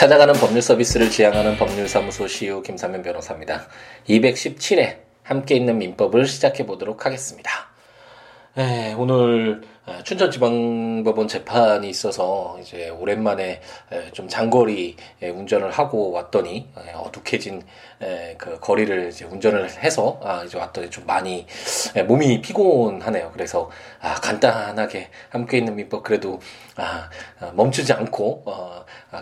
찾아가는 법률 서비스를 지향하는 법률사무소 CEO 김사면 변호사입니다. 217회 함께 있는 민법을 시작해 보도록 하겠습니다. 네, 오늘 어, 춘천지방법원 재판이 있어서 이제 오랜만에 좀 장거리 운전을 하고 왔더니 어둑해진 그 거리를 이제 운전을 해서 아 이제 왔더니 좀 많이 몸이 피곤하네요. 그래서 아 간단하게 함께 있는 민법 그래도 아 멈추지 않고 어 아,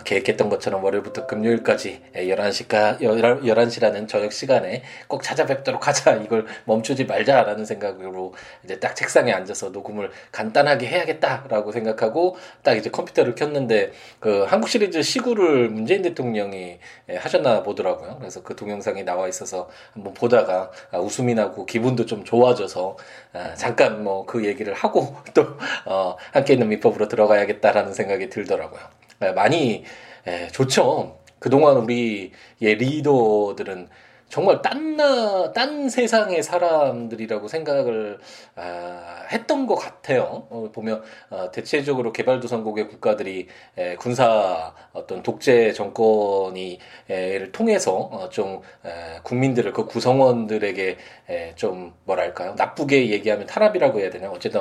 계획했던 것처럼 월요일부터 금요일까지 11시가 11시라는 저녁 시간에 꼭 찾아뵙도록 하자. 이걸 멈추지 말자라는 생각으로 이제 딱 책상에 앉아서 녹음을 간단 간단하게 해야겠다라고 생각하고 딱 이제 컴퓨터를 켰는데 그 한국 시리즈 시구를 문재인 대통령이 예, 하셨나 보더라고요. 그래서 그 동영상이 나와 있어서 한번 보다가 아, 웃음이 나고 기분도 좀 좋아져서 아, 잠깐 뭐 그 얘기를 하고 또 어, 함께 있는 민법으로 들어가야겠다라는 생각이 들더라고요. 예, 많이 예, 좋죠. 그동안 우리의 리더들은 정말 딴나 딴 세상의 사람들이라고 생각을 아, 했던 것 같아요. 어, 보면 어, 대체적으로 개발도상국의 국가들이 에, 군사 어떤 독재 정권이 를 통해서 어, 좀 에, 국민들을 그 구성원들에게 에, 좀 뭐랄까요 나쁘게 얘기하면 탄압이라고 해야 되나 어쨌든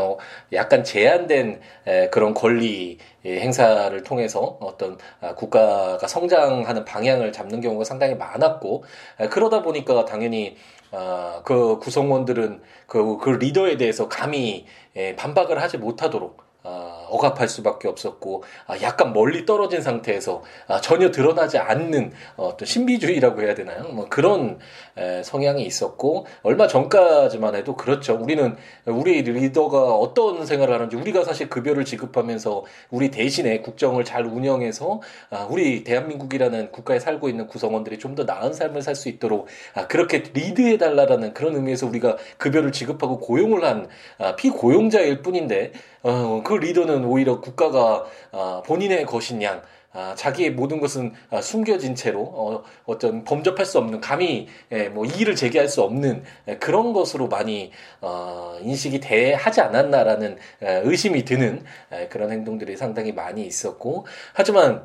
약간 제한된 에, 그런 권리 행사를 통해서 어떤 아, 국가가 성장하는 방향을 잡는 경우가 상당히 많았고 그러다 보니까 당연히 아, 그 구성원들은 그, 그 리더에 대해서 감히 반박을 하지 못하도록 어, 억압할 수밖에 없었고 아, 약간 멀리 떨어진 상태에서 아, 전혀 드러나지 않는 어떤 신비주의라고 해야 되나요? 뭐 그런 성향이 있었고 얼마 전까지만 해도 그렇죠. 우리는 우리 리더가 어떤 생활을 하는지 우리가 사실 급여를 지급하면서 우리 대신에 국정을 잘 운영해서 아, 우리 대한민국이라는 국가에 살고 있는 구성원들이 좀 더 나은 삶을 살 수 있도록 그렇게 리드해 달라라는 그런 의미에서 우리가 급여를 지급하고 고용을 한 피고용자일 뿐인데 어, 그 리더는 오히려 국가가 어, 본인의 것인 양 아, 자기의 모든 것은 아, 숨겨진 채로 어, 어떤 범접할 수 없는 감히 예, 뭐 이의를 제기할 수 없는 예, 그런 것으로 많이 어, 인식이 돼 하지 않았나라는 예, 의심이 드는 예, 그런 행동들이 상당히 많이 있었고 하지만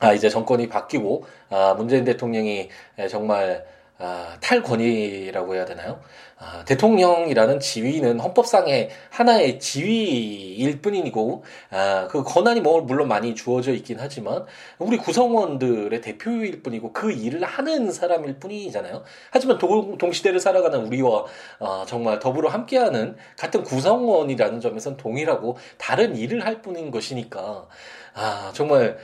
아 이제 정권이 바뀌고 아 문재인 대통령이 예, 정말 아, 탈권위라고 해야 되나요? 아, 대통령이라는 지위는 헌법상의 하나의 지위일 뿐이고, 아, 그 권한이 뭐 물론 많이 주어져 있긴 하지만, 우리 구성원들의 대표일 뿐이고, 그 일을 하는 사람일 뿐이잖아요. 하지만 동, 동시대를 살아가는 우리와 아, 정말 더불어 함께하는 같은 구성원이라는 점에선 동일하고 다른 일을 할 뿐인 것이니까, 아, 정말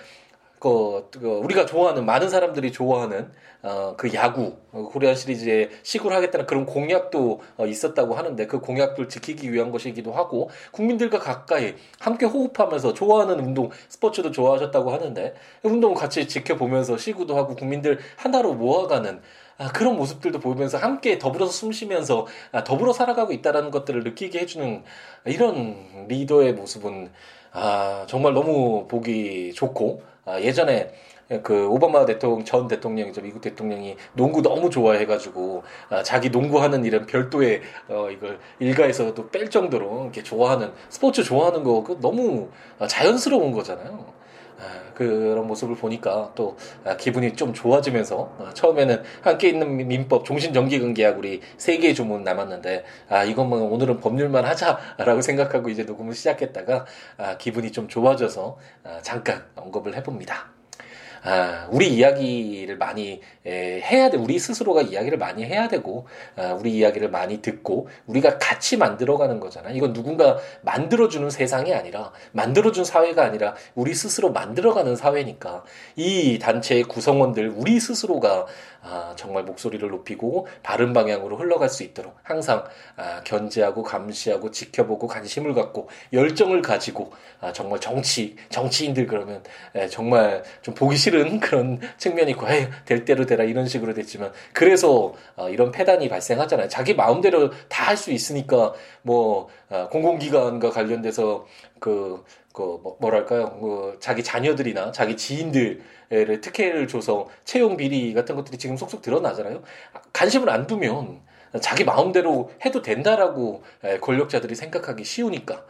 그, 그 우리가 좋아하는 많은 사람들이 좋아하는 어, 그 야구 어, 코리안 시리즈에 시구를 하겠다는 그런 공약도 어, 있었다고 하는데 그 공약들 지키기 위한 것이기도 하고 국민들과 가까이 함께 호흡하면서 좋아하는 운동 스포츠도 좋아하셨다고 하는데 운동 같이 지켜보면서 시구도 하고 국민들 하나로 모아가는 아, 그런 모습들도 보면서 함께 더불어서 숨쉬면서 아, 더불어 살아가고 있다라는 것들을 느끼게 해주는 이런 리더의 모습은 아, 정말 너무 보기 좋고 아, 예전에 그 오바마 대통령 전 대통령이죠 미국 대통령이 농구 너무 좋아해가지고 아, 자기 농구하는 일은 별도의 어 이걸 일가에서도 뺄 정도로 이렇게 좋아하는 스포츠 좋아하는 거그 너무 자연스러운 거잖아요. 아, 그런 모습을 보니까 또 아, 기분이 좀 좋아지면서 아, 처음에는 함께 있는 민법 종신정기근계약 우리 세 개의 주문 남았는데 아 이것만 오늘은 법률만 하자라고 생각하고 이제 녹음을 시작했다가 아, 기분이 좀 좋아져서 아, 잠깐 언급을 해봅니다. 아, 우리 이야기를 많이 에, 해야 돼. 우리 스스로가 이야기를 많이 해야 되고, 아, 우리 이야기를 많이 듣고, 우리가 같이 만들어가는 거잖아. 이건 누군가 만들어주는 세상이 아니라, 만들어준 사회가 아니라, 우리 스스로 만들어가는 사회니까, 이 단체의 구성원들, 우리 스스로가 아, 정말 목소리를 높이고 바른 방향으로 흘러갈 수 있도록 항상 아, 견제하고 감시하고 지켜보고 관심을 갖고 열정을 가지고 아, 정말 정치 정치인들 그러면 에, 정말 좀 보기 싫은 그런 측면이 있고 에이, 될 대로 되라 이런 식으로 됐지만 그래서 어, 이런 폐단이 발생하잖아요. 자기 마음대로 다 할 수 있으니까 뭐 어, 공공기관과 관련돼서 그, 그, 뭐, 뭐랄까요, 그, 자기 자녀들이나 자기 지인들, 를 특혜를 줘서 채용 비리 같은 것들이 지금 속속 드러나잖아요. 관심을 안 두면 자기 마음대로 해도 된다라고 권력자들이 생각하기 쉬우니까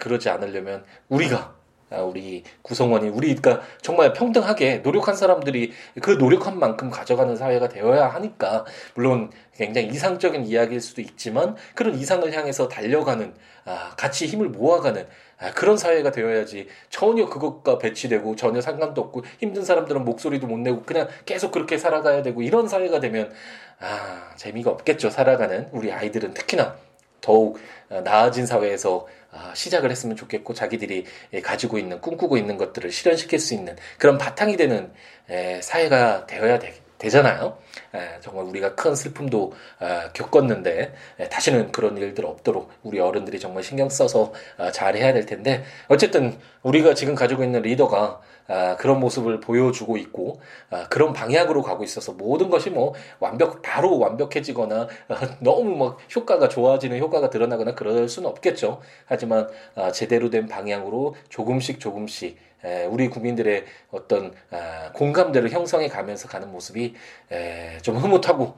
그러지 않으려면 우리가 아, 우리 구성원이 우리 그러니까 정말 평등하게 노력한 사람들이 그 노력한 만큼 가져가는 사회가 되어야 하니까 물론 굉장히 이상적인 이야기일 수도 있지만 그런 이상을 향해서 달려가는 아, 같이 힘을 모아가는 아, 그런 사회가 되어야지 전혀 그것과 배치되고 전혀 상관도 없고 힘든 사람들은 목소리도 못 내고 그냥 계속 그렇게 살아가야 되고 이런 사회가 되면 아 재미가 없겠죠 살아가는 우리 아이들은. 특히나 더욱 나아진 사회에서 아, 시작을 했으면 좋겠고 자기들이 가지고 있는 꿈꾸고 있는 것들을 실현시킬 수 있는 그런 바탕이 되는 사회가 되어야 되, 잖아요 정말 우리가 큰 슬픔도 아, 겪었는데 다시는 그런 일들 없도록 우리 어른들이 정말 신경 써서 아, 잘 해야 될 텐데 어쨌든 우리가 지금 가지고 있는 리더가 아, 그런 모습을 보여주고 있고 아, 그런 방향으로 가고 있어서 모든 것이 뭐 완벽 바로 완벽해지거나 아, 너무 막 효과가 좋아지는 효과가 드러나거나 그럴 수는 없겠죠. 하지만 아, 제대로 된 방향으로 조금씩 조금씩 에, 우리 국민들의 어떤 아, 공감대를 형성해 가면서 가는 모습이 에, 좀 흐뭇하고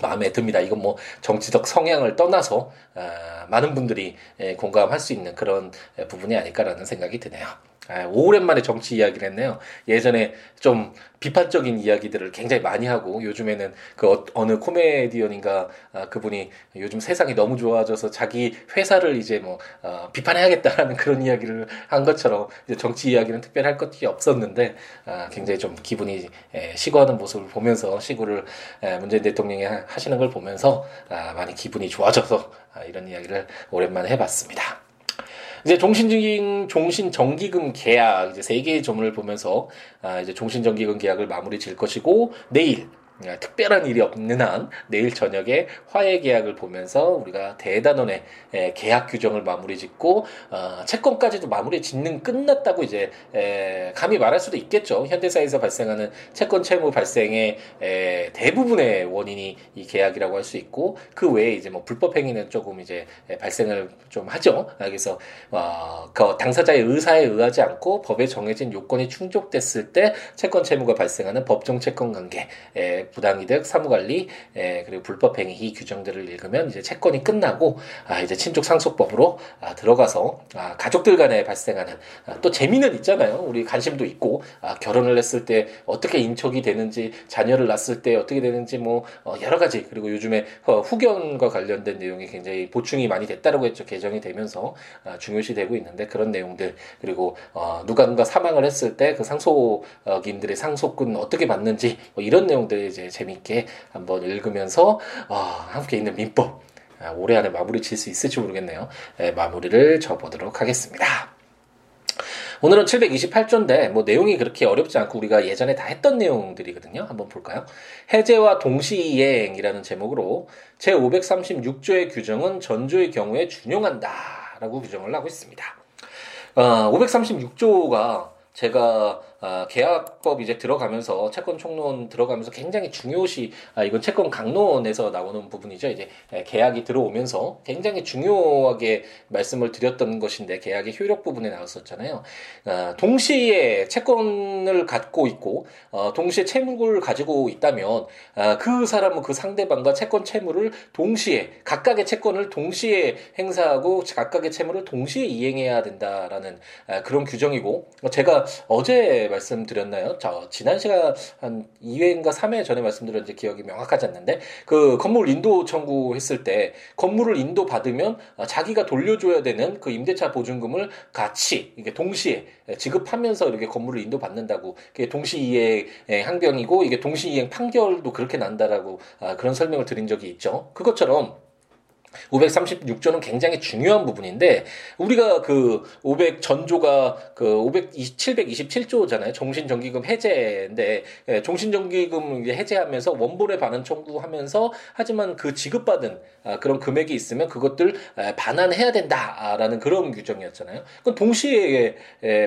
마음에 듭니다. 이건 뭐 정치적 성향을 떠나서 아, 많은 분들이 에, 공감할 수 있는 그런 부분이 아닐까라는 생각이 드네요. 아, 오랜만에 정치 이야기를 했네요. 예전에 좀 비판적인 이야기들을 굉장히 많이 하고 요즘에는 그 어, 느 코미디언인가 아, 그분이 요즘 세상이 너무 좋아져서 자기 회사를 이제 뭐 어, 비판해야겠다라는 그런 이야기를 한 것처럼 이제 정치 이야기는 특별히 할 것이 없었는데 아, 굉장히 좀 기분이 에, 시구하는 모습을 보면서 시구를 에, 문재인 대통령이 하 시는 걸 보면서 아, 많이 기분이 좋아져서 아, 이런 이야기를 오랜만에 해봤습니다. 이제 종신적인 종신정기금 계약 이제 세 개의 점을 보면서 아 이제 종신정기금 계약을 마무리 질 것이고 내일 아, 특별한 일이 없는 한 내일 저녁에 화해 계약을 보면서 우리가 대단원의 계약 규정을 마무리 짓고 어, 채권까지도 마무리 짓는 끝났다고 이제 에, 감히 말할 수도 있겠죠. 현대사에서 발생하는 채권 채무 발생의 에, 대부분의 원인이 이 계약이라고 할 수 있고 그 외에 이제 뭐 불법 행위는 조금 이제 발생을 좀 하죠. 그래서 어, 그 당사자의 의사에 의하지 않고 법에 정해진 요건이 충족됐을 때 채권 채무가 발생하는 법정 채권 관계 부당이득, 사무관리, 에, 그리고 불법행위 이 규정들을 읽으면 이제 채권이 끝나고 아, 이제 친족 상속법으로 아, 들어가서 아, 가족들 간에 발생하는 아, 또 재미는 있잖아요. 우리 관심도 있고 아, 결혼을 했을 때 어떻게 인척이 되는지, 자녀를 낳았을 때 어떻게 되는지 뭐 어, 여러 가지 그리고 요즘에 어, 후견과 관련된 내용이 굉장히 보충이 많이 됐다라고 했죠. 개정이 되면서 아, 중요시되고 있는데 그런 내용들 그리고 어, 누가 누가 사망을 했을 때 그 상속인들의 상속은 어떻게 받는지 뭐 이런 내용들 이제 재밌게 한번 읽으면서 어, 함께 있는 민법 아, 올해 안에 마무리 질수 있을지 모르겠네요. 네, 마무리를 접어보도록 하겠습니다. 오늘은 728조인데 뭐 내용이 그렇게 어렵지 않고 우리가 예전에 다 했던 내용들이거든요. 한번 볼까요? 해제와 동시이행이라는 제목으로 제536조의 규정은 전조의 경우에 준용한다라고 규정을 하고 있습니다. 어, 536조가 제가 아, 계약법 이제 들어가면서 채권 총론 들어가면서 굉장히 중요시 아, 이건 채권 강론에서 나오는 부분이죠. 이제 계약이 들어오면서 굉장히 중요하게 말씀을 드렸던 것인데 계약의 효력 부분에 나왔었잖아요. 아, 동시에 채권을 갖고 있고 어, 동시에 채무를 가지고 있다면 아, 그 사람은 그 상대방과 채권 채무를 동시에 각각의 채권을 동시에 행사하고 각각의 채무를 동시에 이행해야 된다라는 아, 그런 규정이고 제가 어제 말씀드렸나요? 자, 지난 시간 한 2회인가 3회 전에 말씀드렸는지 기억이 명확하지 않는데 그 건물 인도 청구했을 때 건물을 인도 받으면 자기가 돌려줘야 되는 그 임대차 보증금을 같이 이게 동시에 지급하면서 이렇게 건물을 인도 받는다고 그게 동시이행 항변이고 이게 동시이행 판결도 그렇게 난다라고 아, 그런 설명을 드린 적이 있죠. 그것처럼 536조는 굉장히 중요한 부분인데 우리가 그 500 전조가 그 520, 727조잖아요. 종신정기금 해제인데 예, 종신정기금 해제하면서 원본에 반환 청구하면서 하지만 그 지급받은 아, 그런 금액이 있으면 그것들 반환해야 된다라는 그런 규정이었잖아요. 그럼 동시에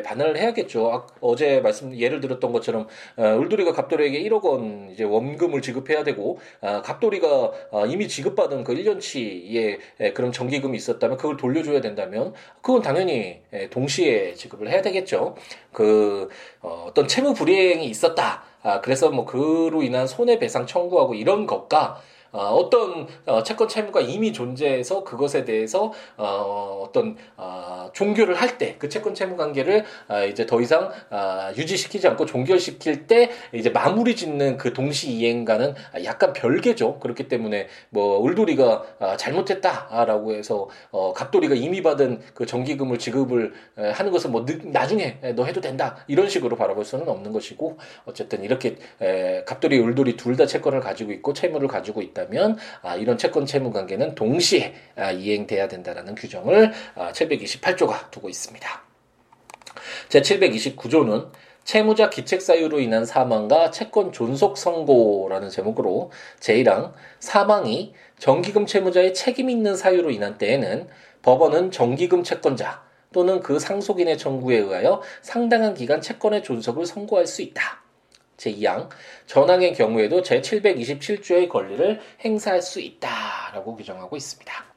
반환을 해야겠죠. 아, 어제 말씀 예를 들었던 것처럼 어, 울돌이가 갑돌이에게 1억 원 이제 원금을 지급해야 되고 아, 갑돌이가 이미 지급받은 그 1년치 의 예, 그런 정기금이 있었다면 그걸 돌려줘야 된다면 그건 당연히 예, 동시에 지급을 해야 되겠죠. 그 어, 어떤 채무 불이행이 있었다. 아, 그래서 뭐 그로 인한 손해배상 청구하고 이런 것과 어, 떤 어, 채권 채무가 이미 존재해서 그것에 대해서 어, 어떤 어, 종교를 할때 그 채권 채무 관계를 어, 이제 더 이상 어, 유지시키지 않고 종결시킬 때 이제 마무리 짓는 그 동시 이행과는 약간 별개죠. 그렇기 때문에 뭐 을돌이가 어, 잘못했다라고 해서 어, 갑돌이가 이미 받은 그 정기금을 지급을 에, 하는 것은 뭐 나중에 너 해도 된다 이런 식으로 바라볼 수는 없는 것이고 어쨌든 이렇게 에, 갑돌이 을돌이 둘 다 채권을 가지고 있고 채무를 가지고 있다 면 아, 이런 채권 채무 관계는 동시에 아, 이행돼야 된다라는 규정을 아, 728조가 두고 있습니다. 제 729조는 채무자 기책 사유로 인한 사망과 채권 존속 선고라는 제목으로 제1항 사망이 정기금 채무자의 책임 있는 사유로 인한 때에는 법원은 정기금 채권자 또는 그 상속인의 청구에 의하여 상당한 기간 채권의 존속을 선고할 수 있다. 제2항 전항의 경우에도 제727조의 권리를 행사할 수 있다라고 규정하고 있습니다.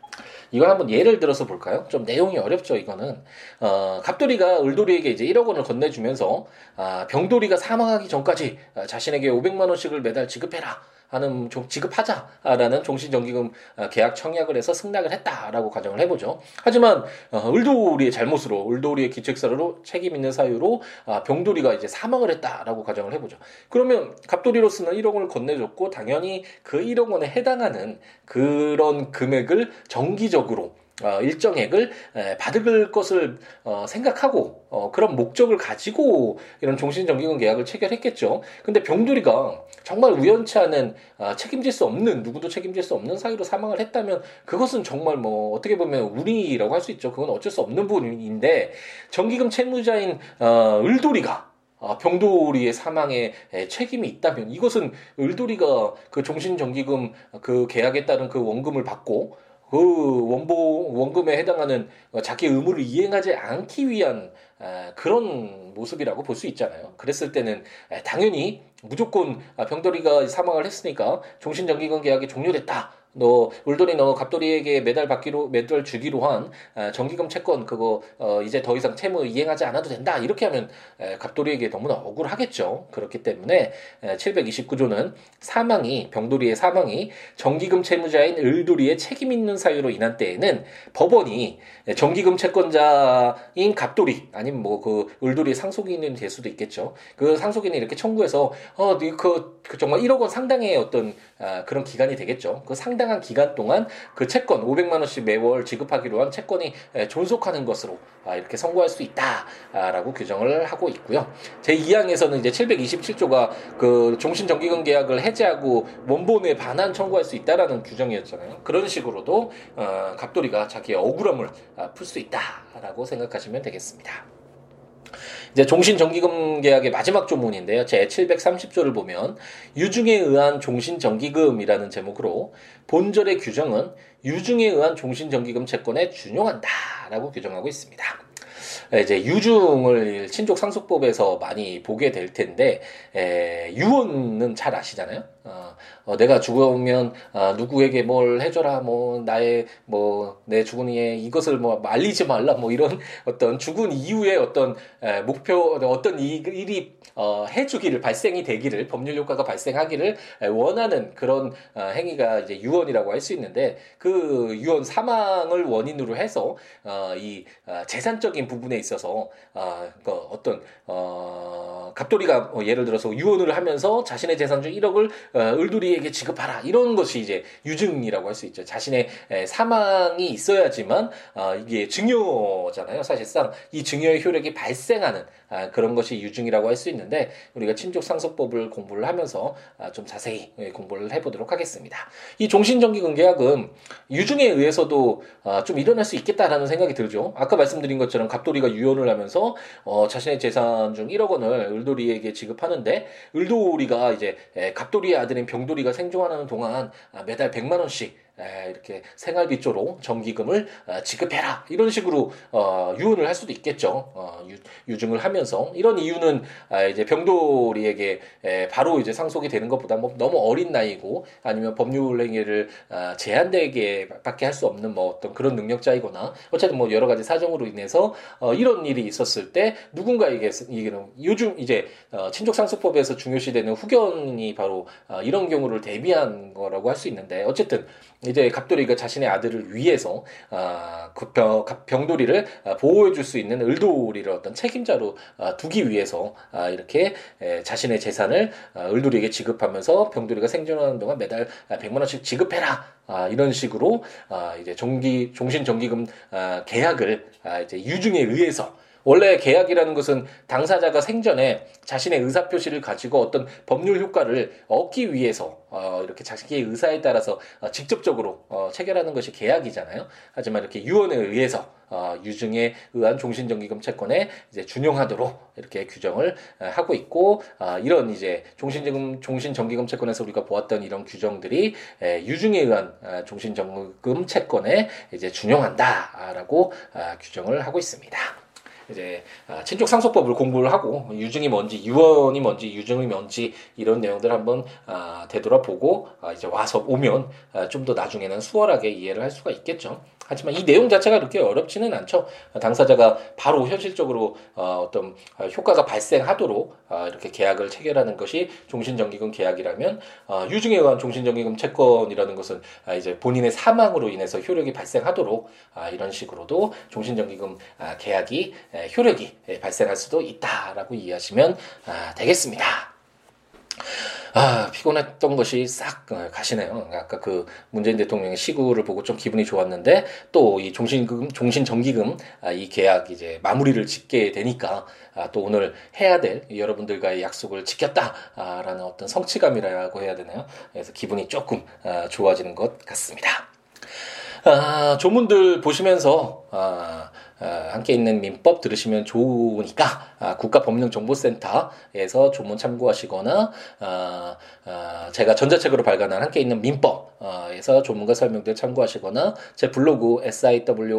이걸 한번 예를 들어서 볼까요? 좀 내용이 어렵죠, 이거는. 어, 갑돌이가 을돌이에게 이제 1억 원을 건네주면서, 아, 병돌이가 사망하기 전까지 자신에게 500만원씩을 매달 지급해라. 하는 좀 지급하자라는 종신정기금 어, 계약 청약을 해서 승낙을 했다라고 가정을 해보죠. 하지만 어, 을돌이의 잘못으로 을돌이의 기책사로 책임 있는 사유로 아, 병돌이가 이제 사망을 했다라고 가정을 해보죠. 그러면 갑돌이로서는 1억 원을 건네줬고 당연히 그 1억 원에 해당하는 그런 금액을 정기적으로 어, 일정액을 에, 받을 것을 어, 생각하고 어, 그런 목적을 가지고 이런 종신정기금 계약을 체결했겠죠. 근데 병돌이가 정말 우연치 않은 아, 책임질 수 없는 누구도 책임질 수 없는 사유로 사망을 했다면 그것은 정말 뭐 어떻게 보면 우리라고 할 수 있죠. 그건 어쩔 수 없는 부분인데 정기금 채무자인 어, 을돌이가 아, 병돌이의 사망에 책임이 있다면 이것은 을돌이가 그 종신정기금 그 계약에 따른 그 원금을 받고 그 원보 원금에 해당하는 자기 의무를 이행하지 않기 위한 그런 모습이라고 볼 수 있잖아요. 그랬을 때는 당연히 무조건 병돌이가 사망을 했으니까 종신정기금 계약이 종료됐다. 너 울돌이 너 갑돌이에게 매달 받기로 매달 주기로 한 아, 정기금 채권 그거 어 이제 더 이상 채무 이행하지 않아도 된다. 이렇게 하면 에, 갑돌이에게 너무나 억울하겠죠. 그렇기 때문에 에, 729조는 사망이 병돌이의 사망이 정기금 채무자인 을돌이의 책임 있는 사유로 인한 때에는 법원이 정기금 채권자인 갑돌이 아니면 뭐 그 을돌이의 상속인이 될 수도 있겠죠. 그 상속인이 이렇게 청구해서 어그 그 정말 1억 원 상당의 어떤 아, 그런 기간이 되겠죠. 그 상당 상당한 기간 동안 그 채권 500만 원씩 매월 지급하기로 한 채권이 존속하는 것으로 아, 이렇게 선고할 수 있다라고 규정을 하고 있고요. 제 2항에서는 이제 727조가 그 종신 정기금 계약을 해제하고 원본에 반환 청구할 수 있다라는 규정이었잖아요. 그런 식으로도 어, 갑돌이가 자기의 억울함을 아, 풀수 있다라고 생각하시면 되겠습니다. 이제 종신 정기금 계약의 마지막 조문인데요. 제 730조를 보면 유중에 의한 종신 정기금이라는 제목으로 본절의 규정은 유중에 의한 종신 정기금 채권에 준용한다라고 규정하고 있습니다. 이제 유중을 친족 상속법에서 많이 보게 될 텐데 에, 유언은 잘 아시잖아요. 어, 어, 내가 죽으면 어, 누구에게 뭘 해줘라 뭐 나의 뭐 내 죽은 이에 이것을 뭐 말리지 말라 뭐 이런 어떤 죽은 이후에 어떤 에, 목표 어떤 일이 어, 해주기를 발생이 되기를 법률 효과가 발생하기를 원하는 그런 어, 행위가 이제 유언이라고 할 수 있는데 그 유언 사망을 원인으로 해서 어, 이 어, 재산적인 부분에 있어서 어, 그 어떤 어, 갑돌이가 뭐 예를 들어서 유언을 하면서 자신의 재산 중 1억을 어, 을돌이 에게 지급하라 이런 것이 이제 유증이라고 할 수 있죠. 자신의 에, 사망이 있어야지만 어, 이게 증여잖아요. 사실상 이 증여의 효력이 발생하는 아, 그런 것이 유증이라고 할 수 있는데 우리가 친족 상속법을 공부를 하면서 아, 좀 자세히 예, 공부를 해보도록 하겠습니다. 이 종신정기금 계약은 유증에 의해서도 아, 좀 일어날 수 있겠다라는 생각이 들죠. 아까 말씀드린 것처럼 갑돌이가 유언을 하면서 어, 자신의 재산 중 1억 원을 을돌이에게 지급하는데 을돌이가 이제 에, 갑돌이의 아들인 병돌이가 생존하는 동안 아, 매달 100만 원씩 이렇게 생활비 쪽으로 정기금을 어, 지급해라 이런 식으로 어, 유언을 할 수도 있겠죠. 어, 유, 증을 하면서 이런 이유는 아, 이제 병돌이에게 바로 이제 상속이 되는 것보다 뭐 너무 어린 나이고 아니면 법률 행위를 아, 제한되게 밖에 할 수 없는 뭐 어떤 그런 능력자이거나 어쨌든 뭐 여러 가지 사정으로 인해서 이런 일이 있었을 때 누군가에게 이게는 요즘 이제 친족 상속법에서 중요시되는 후견이 바로 이런 경우를 대비한 거라고 할 수 있는데 어쨌든 이제 갑돌이가 자신의 아들을 위해서 아, 그 병, 병돌이를 아, 보호해줄 수 있는 을돌이를 어떤 책임자로 아, 두기 위해서 아, 이렇게 에, 자신의 재산을 아, 을돌이에게 지급하면서 병돌이가 생존하는 동안 매달 100만 원씩 지급해라. 아, 이런 식으로 아, 이제 종기 종신 정기금 아, 계약을 아, 이제 유증에 의해서 원래 계약이라는 것은 당사자가 생전에 자신의 의사 표시를 가지고 어떤 법률 효과를 얻기 위해서 어, 이렇게 자신의 의사에 따라서 어, 직접적으로 어, 체결하는 것이 계약이잖아요. 하지만 이렇게 유언에 의해서 어, 유증에 의한 종신정기금 채권에 이제 준용하도록 이렇게 규정을 어, 하고 있고 어, 이런 이제 종신정기금 종신정기금 채권에서 우리가 보았던 이런 규정들이 에, 유증에 의한 어, 종신정기금 채권에 이제 준용한다라고 어, 규정을 하고 있습니다. 이제 아, 친족 상속법을 공부를 하고 유증이 뭔지 유언이 뭔지 유증이 뭔지 이런 내용들 한번 아, 되돌아보고 아, 이제 와서 오면 좀 더 나중에는 수월하게 이해를 할 수가 있겠죠. 하지만 이 내용 자체가 그렇게 어렵지는 않죠. 당사자가 바로 현실적으로 어, 떤 효과가 발생하도록 어, 이렇게 계약을 체결하는 것이 종신정기금 계약이라면 어, 유증에 의한 종신정기금 채권이라는 것은 아, 이제 본인의 사망으로 인해서 효력이 발생하도록 아, 이런 식으로도 종신정기금 아, 계약이 효력이 발생할 수도 있다라고 이해하시면 되겠습니다. 아, 피곤했던 것이 싹 어, 가시네요. 아까 그 문재인 대통령의 시구를 보고 좀 기분이 좋았는데 또 이 종신금, 종신정기금 아, 이 계약 이제 마무리를 짓게 되니까 아, 또 오늘 해야 될 여러분들과의 약속을 지켰다라는 어떤 성취감이라고 해야 되나요? 그래서 기분이 조금 아, 좋아지는 것 같습니다. 아, 조문들 보시면서 아, 아, 함께 있는 민법 들으시면 좋으니까 아, 국가법령정보센터에서 조문 참고하시거나 아, 아, 제가 전자책으로 발간한 함께 있는 민법에서 조문과 설명들 참고하시거나 제 블로그 siwoolaw.com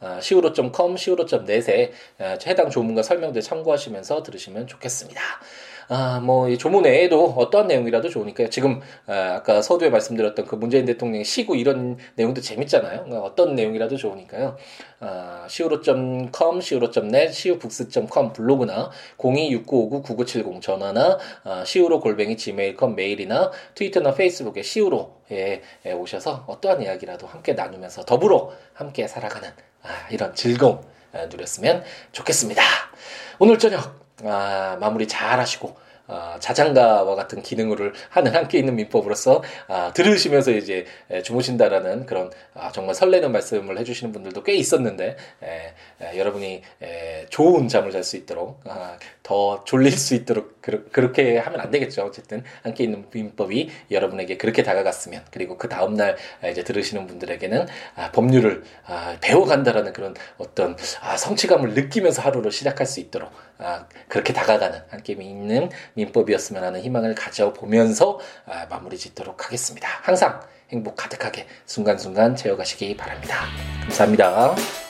아, siwo.com siwo.net에 아, 해당 조문과 설명들 참고하시면서 들으시면 좋겠습니다. 아, 뭐, 이 조문 외에도 어떠한 내용이라도 좋으니까요. 지금, 아, 아까 서두에 말씀드렸던 그 문재인 대통령의 시구 이런 내용도 재밌잖아요. 그러니까 어떤 내용이라도 좋으니까요. 아, siwo.com, siwo.net, siwobooks.com 블로그나 026959-9970 전화나 아, siwo 골뱅이 gmail.com 메일이나 트위터나 페이스북에 siwo에 오셔서 어떠한 이야기라도 함께 나누면서 더불어 함께 살아가는 아, 이런 즐거움 아, 누렸으면 좋겠습니다. 오늘 저녁 아, 마무리 잘 하시고 어, 자장가와 같은 기능을 하는 함께 있는 민법으로서 아, 들으시면서 이제 주무신다라는 그런 아, 정말 설레는 말씀을 해주시는 분들도 꽤 있었는데 에, 에, 여러분이 에, 좋은 잠을 잘 수 있도록 아, 더 졸릴 수 있도록 그, 렇게 하면 안 되겠죠. 어쨌든 함께 있는 민법이 여러분에게 그렇게 다가갔으면 그리고 그 다음 날 이제 들으시는 분들에게는 아, 법률을 아, 배워간다라는 그런 어떤 아, 성취감을 느끼면서 하루를 시작할 수 있도록 아, 그렇게 다가가는 함께 있는 민법이었으면 하는 희망을 가져보면서 아, 마무리 짓도록 하겠습니다. 항상 행복 가득하게 순간순간 채워가시기 바랍니다. 감사합니다.